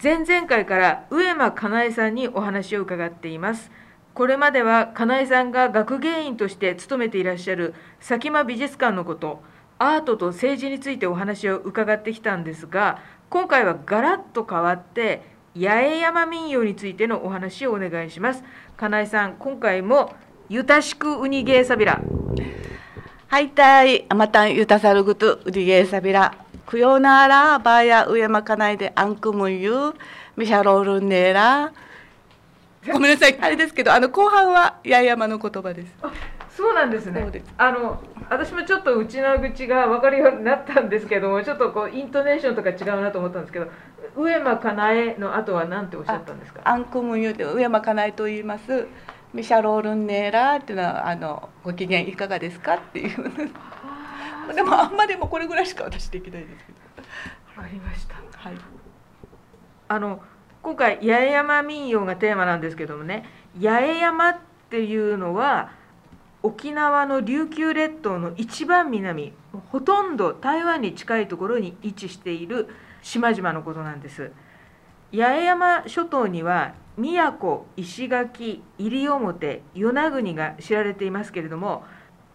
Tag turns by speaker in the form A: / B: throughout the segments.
A: 前々回から上間かなえさんにお話を伺っています。これまではかなえさんが学芸員として勤めていらっしゃる佐喜眞美術館のことアートと政治についてお話を伺ってきたんですが今回はガラッと変わって八重山民謡についてのお話をお願いします。かなえさん今回もゆたしくウニゲーサビラ
B: Hai tai amatan yuta salugutu udige sabira. Kuyonara baya uyama kanai de ankumu ミシャロールネラ。ごめんなさい、あれですけど、あの後半は八重山の言葉です。
A: そうなんですね
B: す
A: あの私もちょっと内の口が分かるようになったんですけどもちょっとこうイントネーションとか違うなと思ったんですけど上間かなえの後は何ておっしゃったんですか？
B: アンクムユで上山かなえと言います。ミシャロールネラっていうのはあのご機嫌いかがですか？っていう。でもあんまりもこれぐらいしか私できないですけど。
A: わかりました
B: はい。
A: あの今回八重山民謡がテーマなんですけどもね八重山っていうのは沖縄の琉球列島の一番南ほとんど台湾に近いところに位置している島々のことなんです八重山諸島には宮古石垣西表与那国が知られていますけれども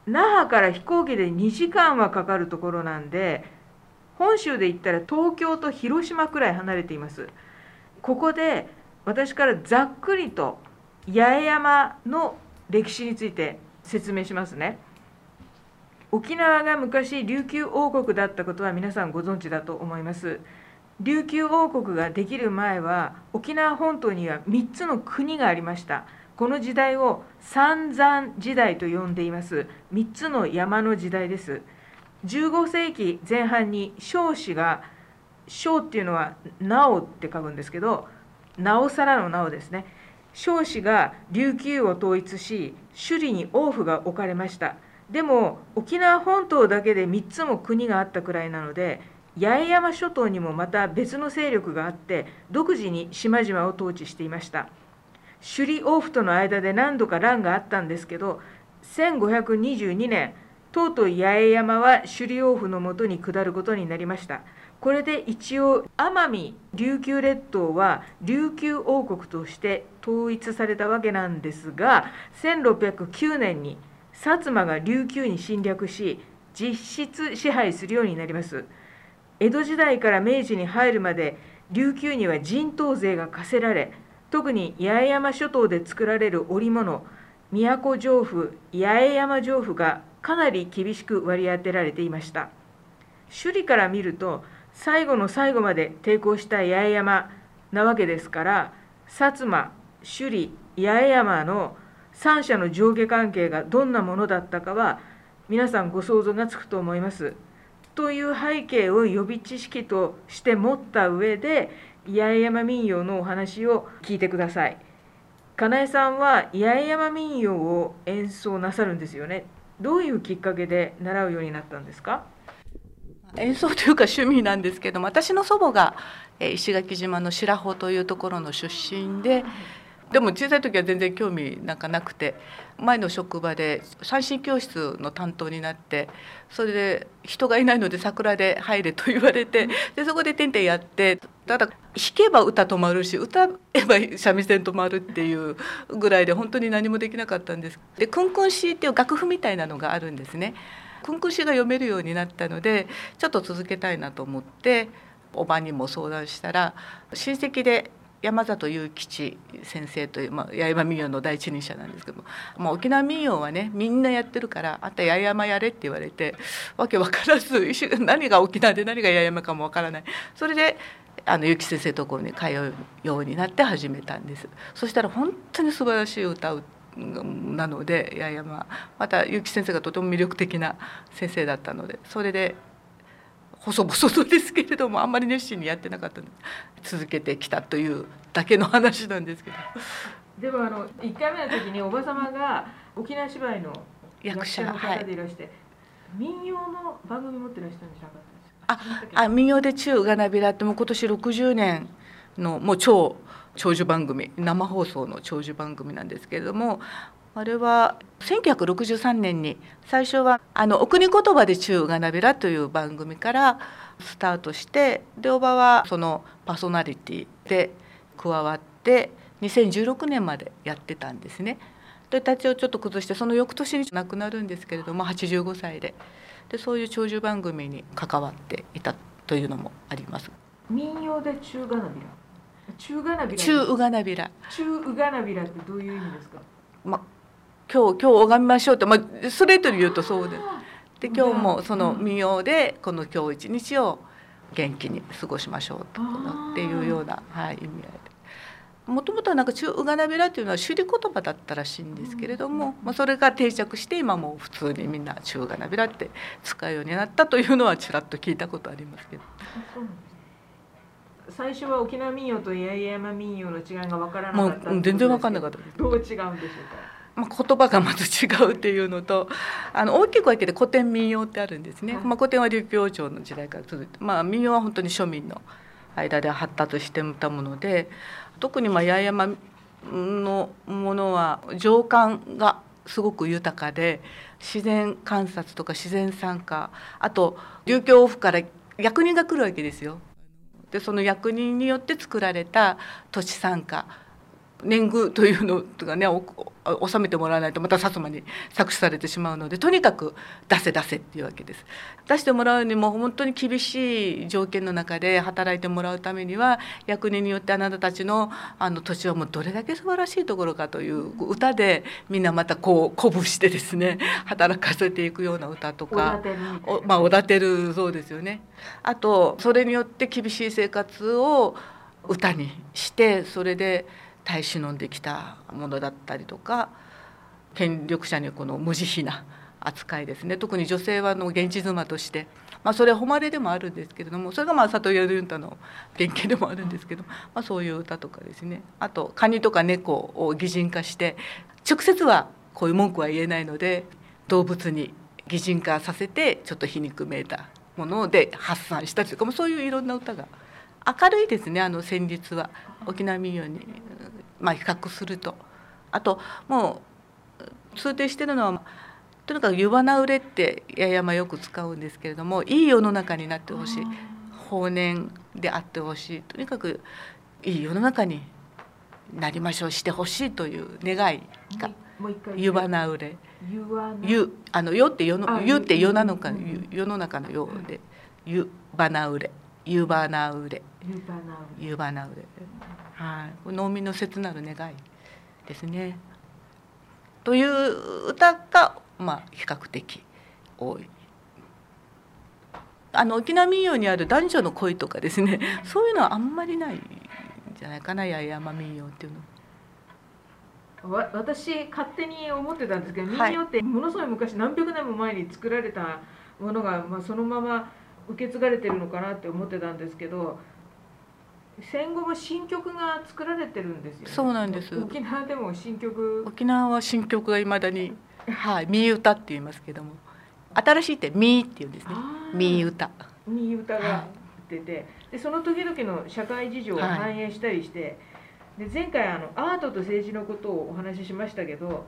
A: 那覇から飛行機で2時間はかかるところなんで本州で言ったら東京と広島くらい離れています。ここで私からざっくりと八重山の歴史について説明しますね。沖縄が昔琉球王国だったことは皆さんご存知だと思います。琉球王国ができる前は沖縄本島には3つの国がありました。この時代を三山時代と呼んでいます。3つの山の時代です。15世紀前半に彰子が彰っていうのは「なお」って書くんですけどなおさらのなおですね。彰子が琉球を統一し首里に王府が置かれました。でも沖縄本島だけで3つも国があったくらいなので八重山諸島にもまた別の勢力があって独自に島々を統治していました。首里王府との間で何度か乱があったんですけど1522年とうとう八重山は首里王府のもとに下ることになりました。これで一応奄美琉球列島は琉球王国として統一されたわけなんですが1609年に薩摩が琉球に侵略し実質支配するようになります。江戸時代から明治に入るまで琉球には人頭税が課せられ特に八重山諸島で作られる織物都城府八重山城府がかなり厳しく割り当てられていました首里から見ると最後の最後まで抵抗した八重山なわけですから薩摩首里八重山の三者の上下関係がどんなものだったかは皆さんご想像がつくと思います。という背景を予備知識として持った上で八重山民謡のお話を聞いてください。かなえさんは八重山民謡を演奏なさるんですよね。どういうきっかけで習うようになったんですか？
B: 演奏というか趣味なんですけども私の祖母がえー石垣島の白穂というところの出身ででも小さい時は全然興味なんかなくて前の職場で三振教室の担当になってそれで人がいないので桜で入れと言われてでそこでてんてんやってただ弾けば歌止まるし歌えば三味線止まるっていうぐらいで本当に何もできなかったんです。でクンクンシーっていう楽譜みたいなのがあるんですね。クンクン詩が読めるようになったのでちょっと続けたいなと思っておばにも相談したら親戚で山里雄吉先生という、まあ、八重山民謡の第一人者なんですけども、まあ、沖縄民謡はねみんなやってるからあんた八重山やれって言われてわけわからず何が沖縄で何が八重山かもわからないそれであの結城先生のところに通うようになって始めたんです。そしたら本当に素晴らしい歌うなので八重山また結城先生がとても魅力的な先生だったのでそれで細々とですけれどもあんまり熱心にやってなかったので続けてきたというだけの話なんですけど。
A: でもあの1回目の時におば様が沖縄芝居の役
B: 役者
A: 者の
B: はい
A: 方でいらして、民謡の番組持ってらっしゃるんじゃなかったですか
B: ああ民謡で中がなびらってもう今年60年のもう超長寿番組生放送の長寿番組なんですけれどもあれは1963年に最初はあの「お国言葉で中がなびら」という番組からスタートしてでおばはそのパーソナリティで加わって2016年までやってたんですね。で体調ちょっと崩してその翌年に亡くなるんですけれども85歳で。でそういう長寿番組に関わっていたというのもあります。
A: 民謡で中がなびら中がなびら
B: 中うがなびら、
A: 中うがなびらってどういう意味ですか？
B: ま、今日今日拝みましょうって、ま、ストレートに言うとそうで。
A: あ
B: で今日もその
A: うん。
B: 民謡でこの今日一日を元気に過ごしましょうとっていうような、はい、意味合いで。もともとはなんか中うがなびらっていうのは首里言葉だったらしいんですけれども、まあ、それが定着して今もう普通にみんな中うがなびらって使うようになったというのはちらっと聞いたことありますけど。
A: 最初は沖縄民謡と八重山民謡の違いが分からな
B: も
A: かった
B: ううん全然分かんなかったです。
A: どう違うんでしょうか？
B: まあ、言葉がまず違うっていうのと あの大きく分けて古典民謡ってあるんですね、
A: はい。
B: まあ、古典は琉球王朝の時代から続いて、まあ、民謡は本当に庶民の間で発達してたもので特にまあ八重山のものは情感がすごく豊かで自然観察とか自然参加あと琉球王府から役人が来るわけですよ。でその役人によって作られた土地参加年貢というのがねおお納めてもらわないとまた薩摩に搾取されてしまうのでとにかく出せ出せっていうわけです出してもらうにも本当に厳しい条件の中で働いてもらうためには役人によってあなたたちのあの土地はもうどれだけ素晴らしいところかという歌でみんなまたこう鼓舞してですね働かせていくような歌とか。おまあおだてるそうですよねあとそれによって厳しい生活を歌にしてそれで耐え忍んできたものだったりとか権力者にこの無慈悲な扱いですね。特に女性はの現地妻として、まあ、それは誉れでもあるんですけれどもそれがまあ里親ユンタの原型でもあるんですけど、まあ、そういう歌とかですね。あとカニとか猫を擬人化して直接はこういう文句は言えないので動物に擬人化させてちょっと皮肉めいたもので発散したというかもそういういろんな歌が明るいですね。あの旋律は。沖縄民謡に、まあ、比較すると。あともう通底してるのはとにかく湯花売れって八重山よく使うんですけれどもいい世の中になってほしい。法然であってほしい。とにかくいい世の中になりましょうしてほしいという願いが湯花売れ。
A: 湯
B: あの世って世の
A: あ
B: 湯って世なのか世の中の世で湯花売れ湯花売れ
A: 湯花
B: 売れはい。農民の切なる願いですね。という歌がまあ比較的多い。あの沖縄民謡にある男女の恋とかですね。そういうのはあんまりないんじゃないかな八重山民謡っていうの。は。
A: わ私勝手に思ってたんですけど民
B: はい。
A: 謡ってものすごい昔何百年も前に作られたものが、まあ、そのまま受け継がれてるのかなって思ってたんですけど戦後も新曲が作られてるんですよ、ね、
B: そうなんです。
A: 沖縄でも新曲。
B: 沖縄は新曲がいまだに「はい、民歌」って言いますけども。新しいって「み」って言うんですね。
A: あー「
B: 民歌」
A: に歌が出て、でその時々の社会事情を
B: はい。
A: 反映したりして、で前回あのアートと政治のことをお話ししましたけど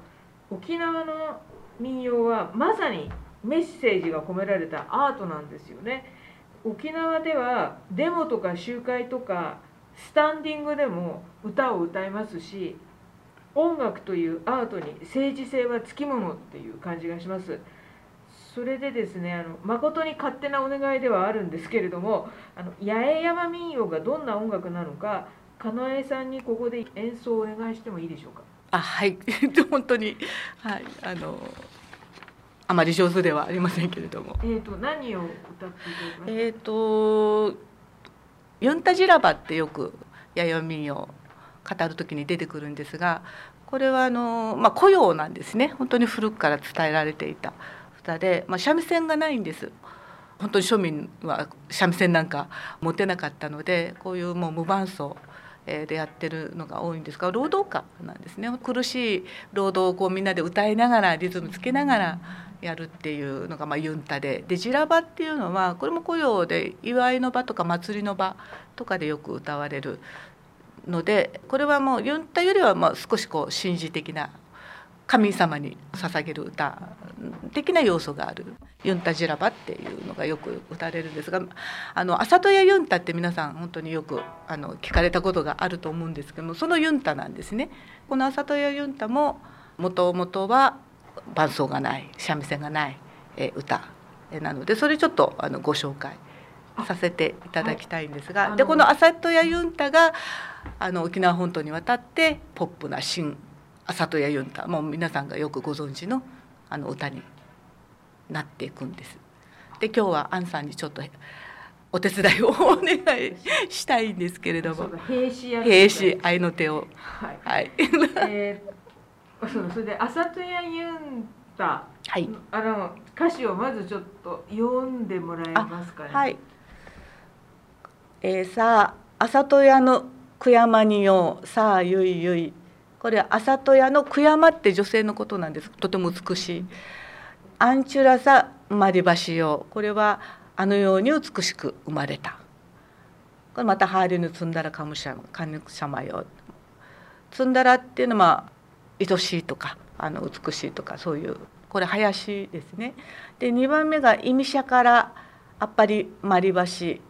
A: 沖縄の民謡はまさにメッセージが込められたアートなんですよね。沖縄ではデモとか集会とかスタンディングでも歌を歌いますし音楽というアートに政治性はつきものっていう感じがします。それでですねあの誠に勝手なお願いではあるんですけれどもあの八重山民謡がどんな音楽なのかかなえさんにここで演奏をお願いしてもいいでしょうか？
B: あはい 本当にはいあのあまり上手ではありませんけれども。
A: えー、と何を歌ってい
B: えっ、と「ユンタジラバ」ってよく弥生民謡語る時に出てくるんですがこれはあの、まあ、雇用なんですね。本当に古くから伝えられていた歌で、まあ、三味線がないんです。本当に庶民は三味線なんか持てなかったのでこういうもう無伴奏でやってるのが多いんですが労働歌なんですね。苦しい労働をこうみんなで歌いながらリズムつけながらやるっていうのがまあユンタででジラバっていうのはこれも雇用で祝いの場とか祭りの場とかでよく歌われるのでこれはもうユンタよりはまあ少しこう神事的な神様に捧げる歌的な要素があるユンタジラバっていうのがよく歌われるんですがあの朝戸屋ユンタって皆さん本当によくあの聞かれたことがあると思うんですけどもそのユンタなんですね。この朝戸屋ユンタももともとは伴奏がない三味線がない歌。なのでそれちょっとあのご紹介させていただきたいんですが、はい、でこの朝戸屋ユンタがあの沖縄本島に渡ってポップな新朝戸屋ユンタ。もう皆さんがよくご存知のあの歌になっていくんです。で今日はアンさんにちょっとお手伝いをお願いしたいんですけれども。
A: 兵士
B: 兵士愛の手を。
A: はい、
B: はい、
A: えー、そうそれで朝戸屋ユンタ、
B: はい、
A: あの歌詞をまずちょっと読んでもらえますかね。
B: はい。えー、さあ朝戸屋の悔やまによさあゆいゆい。これは朝戸屋の悔やまって女性のことなんです。とても美しい。アンチュラサマリバシヨこれはあのように美しく生まれた。これまたハーリヌツンダラカムシャカヌクシャマヨツンダラっていうのは愛しいとかあの美しいとかそういうこれ林ですね。で2番目がイミシャからあっぱりマリバシ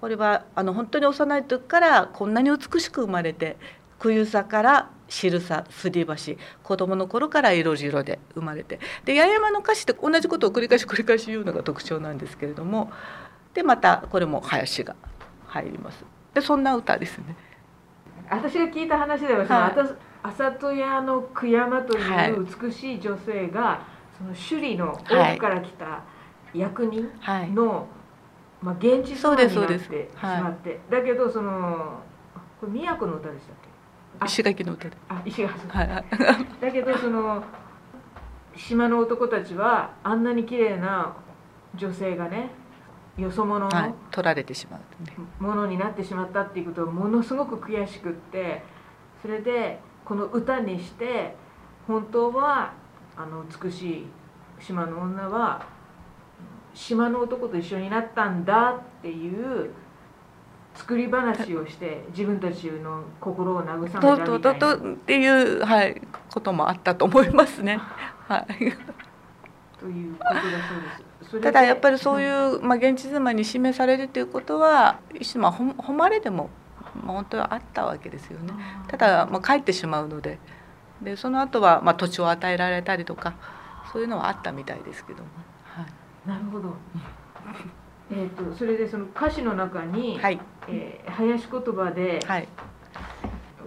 B: これはあの本当に幼い時からこんなに美しく生まれて冬さから汁さすり橋子供の頃から色白で生まれて。で八重山の歌詞って同じことを繰り返し繰り返し言うのが特徴なんですけれども。でまたこれも林が入ります。でそんな歌ですね。
A: 私が聞いた話でははい、朝戸屋の悔山という美しい女性が、はい、その首里の奥から来た役人の、はい、まあ、現地そうになってしまって、だけどそのこれ宮古の歌でしたっけ？
B: 石垣の歌
A: で。あ石垣はいはい。だけどその島の男たちはあんなに綺麗な女性がねよそ者の、はい、
B: 取られてしま
A: うものになってしまったっていうことがものすごく悔しくってそれでこの歌にして本当はあの美しい島の女は島の男と一緒になったんだっていう作り話をして自分たちの心を慰めたみたいな。ととと
B: っていう、はい、こともあったと思いますね。はい、
A: ということだそうです。
B: ただやっぱりそういう、まあ、現地妻に示されるということは一種まあ誉れでも、まあ、本当はあったわけですよね。ただ、まあ、帰ってしまうので。でその後はまあ土地を与えられたりとかそういうのはあったみたいですけども。はい、
A: なるほど。えーと、それでその歌詞の中に、はい。えー、林言葉で、
B: はい、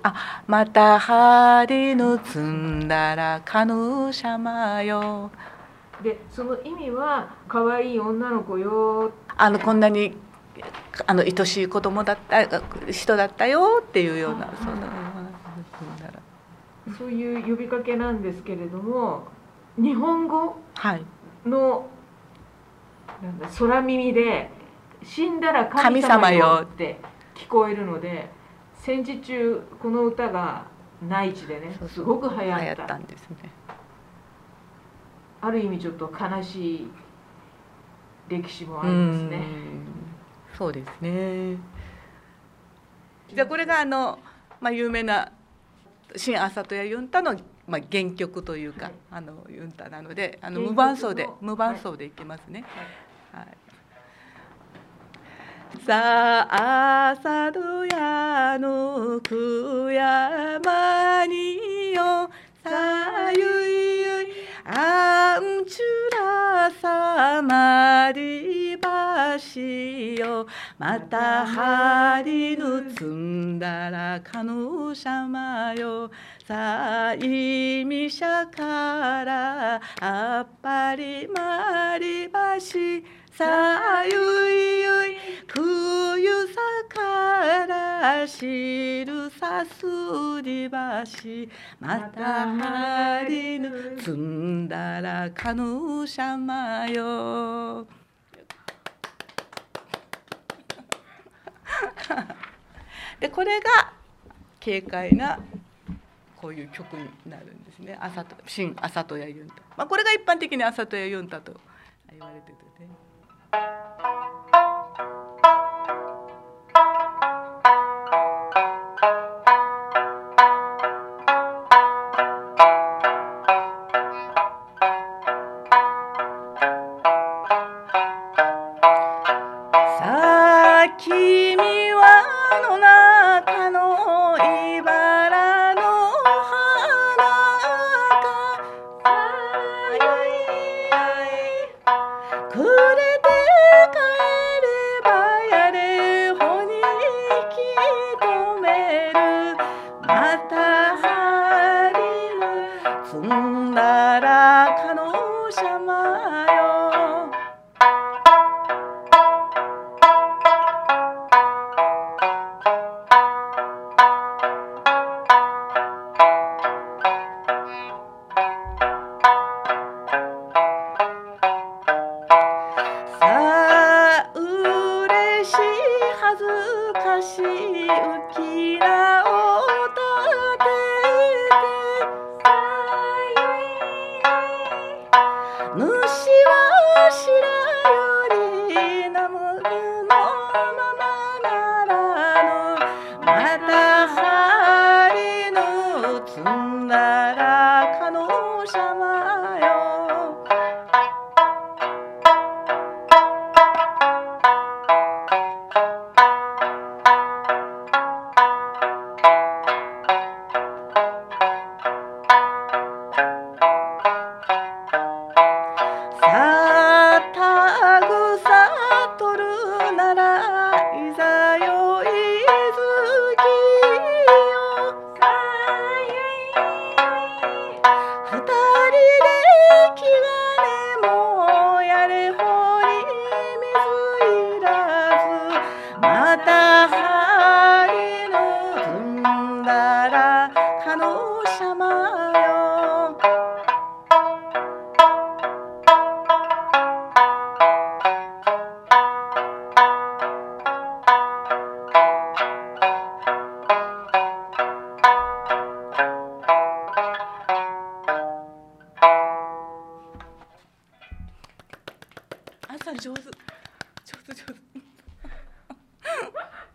B: あまた針の積んだらカヌーシャマよ。
A: でその意味は可愛い女の子よ。
B: あのこんなにあの愛しい子供だった人だったよっていうようなそんな
A: そういう呼びかけなんですけれども日本語のなんだ空耳で「死んだら神様よ」って聞こえるので戦時中この歌が内地でねすごく流行った。
B: ったんですね。
A: ある意味ちょっと悲しい歴史もありますね
B: そうですね。じゃあこれがあの、まあ、有名な新朝とやユンタの、まあ、原曲というか、はい、あのユンタなのであの無伴奏で無伴奏でいきますね。はい。はい。さあ佐渡屋の悔やまによさゆいアンチュラサマリバシよまたハリヌツンダラカヌシャマよサイミシャカラアッパリマリバシさゆいゆいくゆさからしるさすりばしまたはりぬつんだらかぬしゃまよでこれが軽快なこういう曲になるんですね。朝と新朝とやユンタ。まあこれが一般的に朝とやユンタと言われててね。Thank you.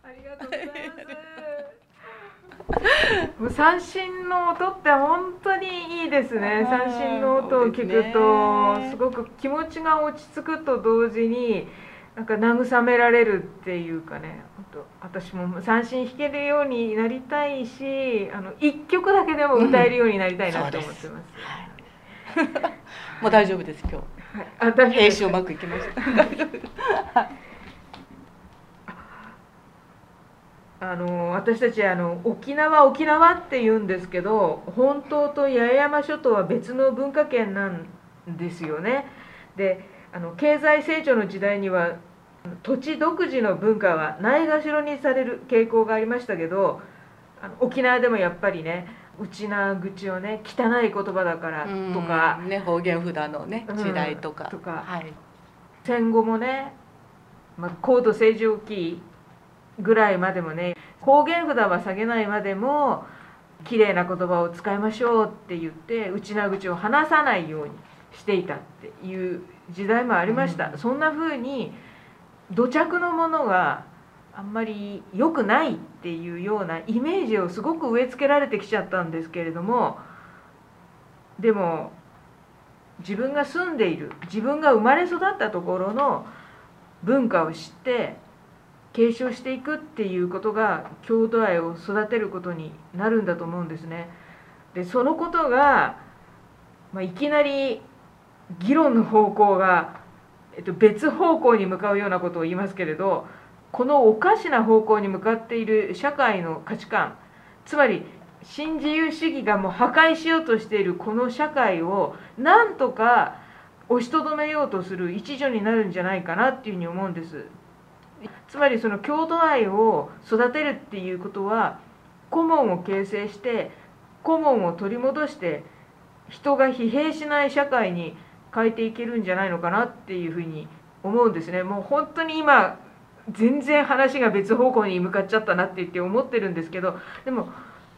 B: あり
A: がとうございます。三振の音って本当にいいですね。三振の音を聞くと、
B: ね
A: すごく気持ちが落ち着くと同時に。なんか慰められるっていうかね、私も三振弾けるようになりたいし、あの一曲だけでも歌えるようになりたいなと思ってます。
B: もう大丈夫です今日
A: はい、あ、大丈夫
B: 編
A: です
B: 集うまくいきました
A: あの私たちあの沖縄沖縄って言うんですけど本島と八重山諸島は別の文化圏なんですよね。であの経済成長の時代には土地独自の文化はないがしろにされる傾向がありましたけどあの沖縄でもやっぱりね内な口をね汚い言葉だからとか
B: うんね方言札のね
A: うん
B: 時代とか、
A: とか。
B: はい。
A: 戦後もね、まあ、高度成長期ぐらいまでもね方言札は下げないまでも綺麗な言葉を使いましょうって言って内な口を話さないようにしていたっていう時代もありました、
B: うん。
A: そんな風に土着のものがあんまり良くないっていうようなイメージをすごく植え付けられてきちゃったんですけれどもでも自分が住んでいる自分が生まれ育ったところの文化を知って継承していくっていうことが郷土愛を育てることになるんだと思うんですね。でそのことが、まあ、いきなり議論の方向が、えっと、別方向に向かうようなことを言いますけれどこのおかしな方向に向かっている社会の価値観つまり新自由主義がもう破壊しようとしているこの社会をなんとか押しとどめようとする一助になるんじゃないかなっていうふうに思うんです。つまりその郷土愛を育てるっていうことは顧問を形成して顧問を取り戻して人が疲弊しない社会に変えていけるんじゃないのかなっていうふうに思うんですね。もう本当に今全然話が別方向に向かっちゃったなって言って思ってるんですけどでも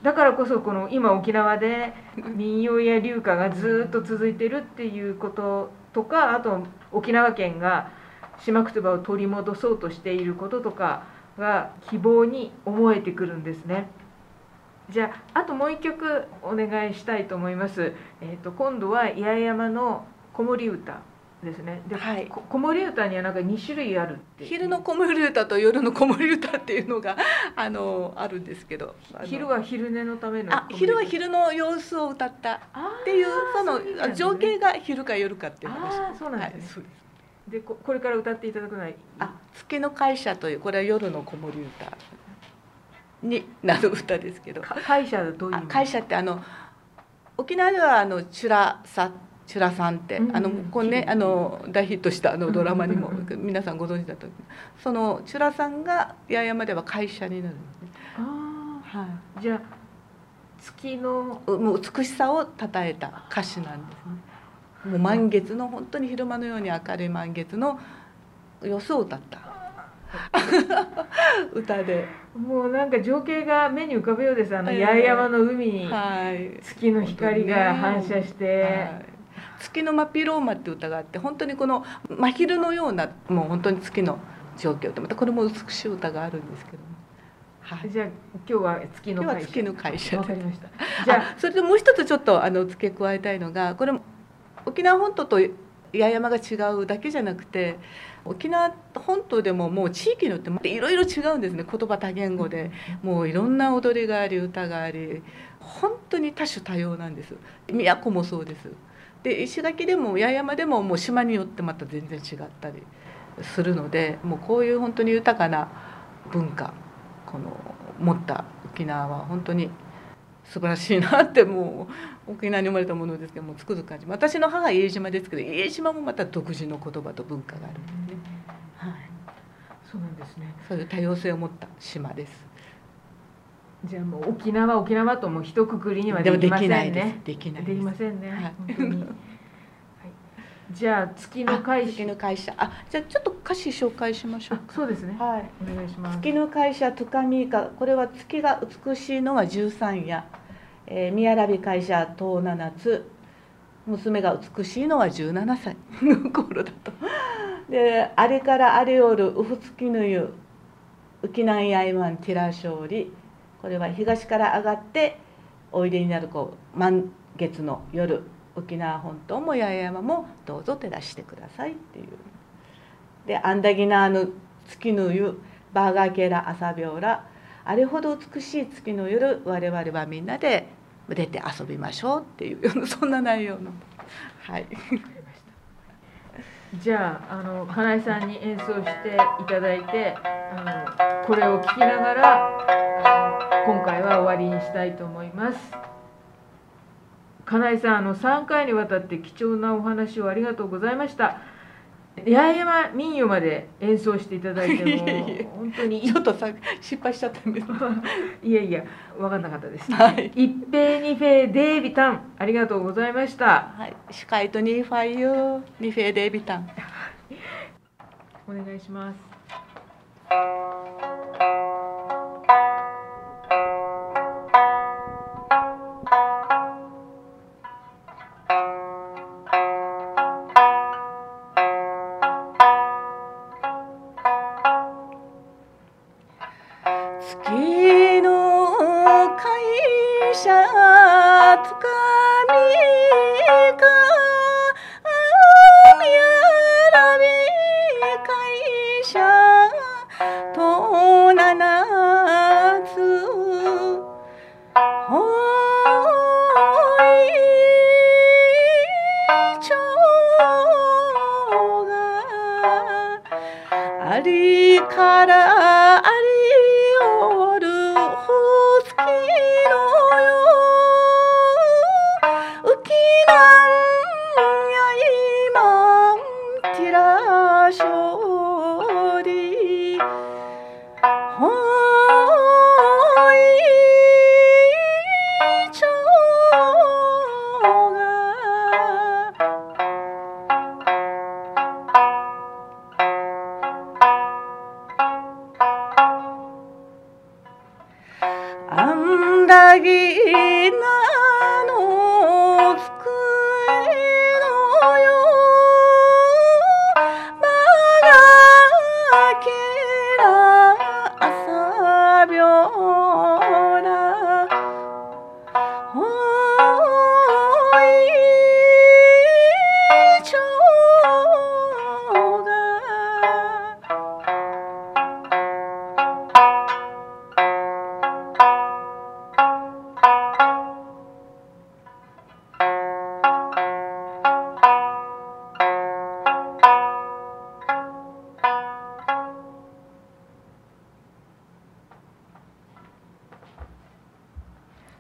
A: だからこそこの今沖縄で民謡や流歌がずっと続いてるっていうこととかあと沖縄県が島くつばを取り戻そうとしていることとかが希望に思えてくるんですね。じゃああともう一曲お願いしたいと思います。えっ、と今度は八重山の子守歌ですね。で、
B: はい
A: こ子守歌にはなんか2種類あるって。
B: 昼の子守歌と夜の子守歌っていうのが あのあるんですけど
A: 昼は昼寝のための
B: あ昼は昼の様子を歌ったっ
A: って
B: いうその情景が昼か夜かっていう話
A: あーそうなんですね
B: はいで
A: ここれから歌っていただくのは
B: あ月の会社というこれは夜の子守歌になる歌ですけど。
A: か会社はどういう
B: 会社ってあの沖縄ではあのチュラさチュラさんって、
A: うん
B: あのこれねあの大ヒットしたあのドラマにも皆さんご存知だと思う。そのチュラさんが八重山では会社になるんですね。
A: あ
B: は
A: ーじゃあ月の
B: い、もう美しさを称えた歌詞なんですね。もう満月の本当に昼間のように明るい満月の様子を歌った。歌で、
A: もうなんか情景が目に浮かぶようです。あの
B: ええ。
A: 八重山の海に
B: はい、
A: 月の光が反射して、
B: はい。月の真っ広馬って歌があって本当にこの真昼のようなもう本当に月の状況ってまたこれも美しい歌があるんですけども、はい、
A: じゃあ今日は月の会社。
B: 今日は月の会社で
A: わかりました。じゃ
B: あそれでもう一つちょっとあの付け加えたいのがこれも沖縄本島と八重山が違うだけじゃなくて沖縄本島でももう地域によっていろいろ違うんですね。言葉多言語で。もういろんな踊りがあり歌があり。本当に多種多様なんです。宮古もそうです。で石垣でも八重山でももう島によってまた全然違ったりするのでもうこういう本当に豊かな文化この持った沖縄は本当に素晴らしいなってもう沖縄に生まれたものですけどもうつくづく感じ。私の母は家島ですけど家島もまた独自の言葉と文化があるんですね、はい、
A: そうなんですね。
B: そういう多様性を持った島です。
A: じゃあもう沖縄沖縄とも一括りには
B: で
A: きません
B: きないです。
A: ね
B: できない
A: できませんね、
B: はい。
A: 本当に、はい、じゃあ月の
B: あ
A: 会社。
B: 月の会社。あじゃあちょっと歌詞紹介しましょう
A: あそうですね。
B: はい。
A: お願いします。
B: 月の会社トカミイカ。これは月が美しいのは13夜、えー、宮良び会社東七つ娘が美しいのは17歳。の頃だと。であれからあれおるウフツキヌユウキナンヤイマンティラ勝利。これは東から上がっておいでになるこう満月の夜。沖縄本島も八重山もどうぞ照らしてくださいっていう。でアンダギナーの月の湯。バーガーケラ朝ビオラあれほど美しい月の夜我々はみんなで出て遊びましょうっていうようなそんな内容の。はい。
A: じゃああの金井さんに演奏していただいてあのこれを聞きながらあの今回は終わりにしたいと思います。金井さんあの3回にわたって貴重なお話をありがとうございました。八重山民謡まで演奏していただいても 本当に。
B: ちょっとさ失敗しちゃったんです。
A: いやいや分かんなかったです、
B: はい。
A: 一平二平デイビタンありがとうございました。
B: はい。司会とニーファイユーニフェーデービタン。
A: お願いします
B: なぎな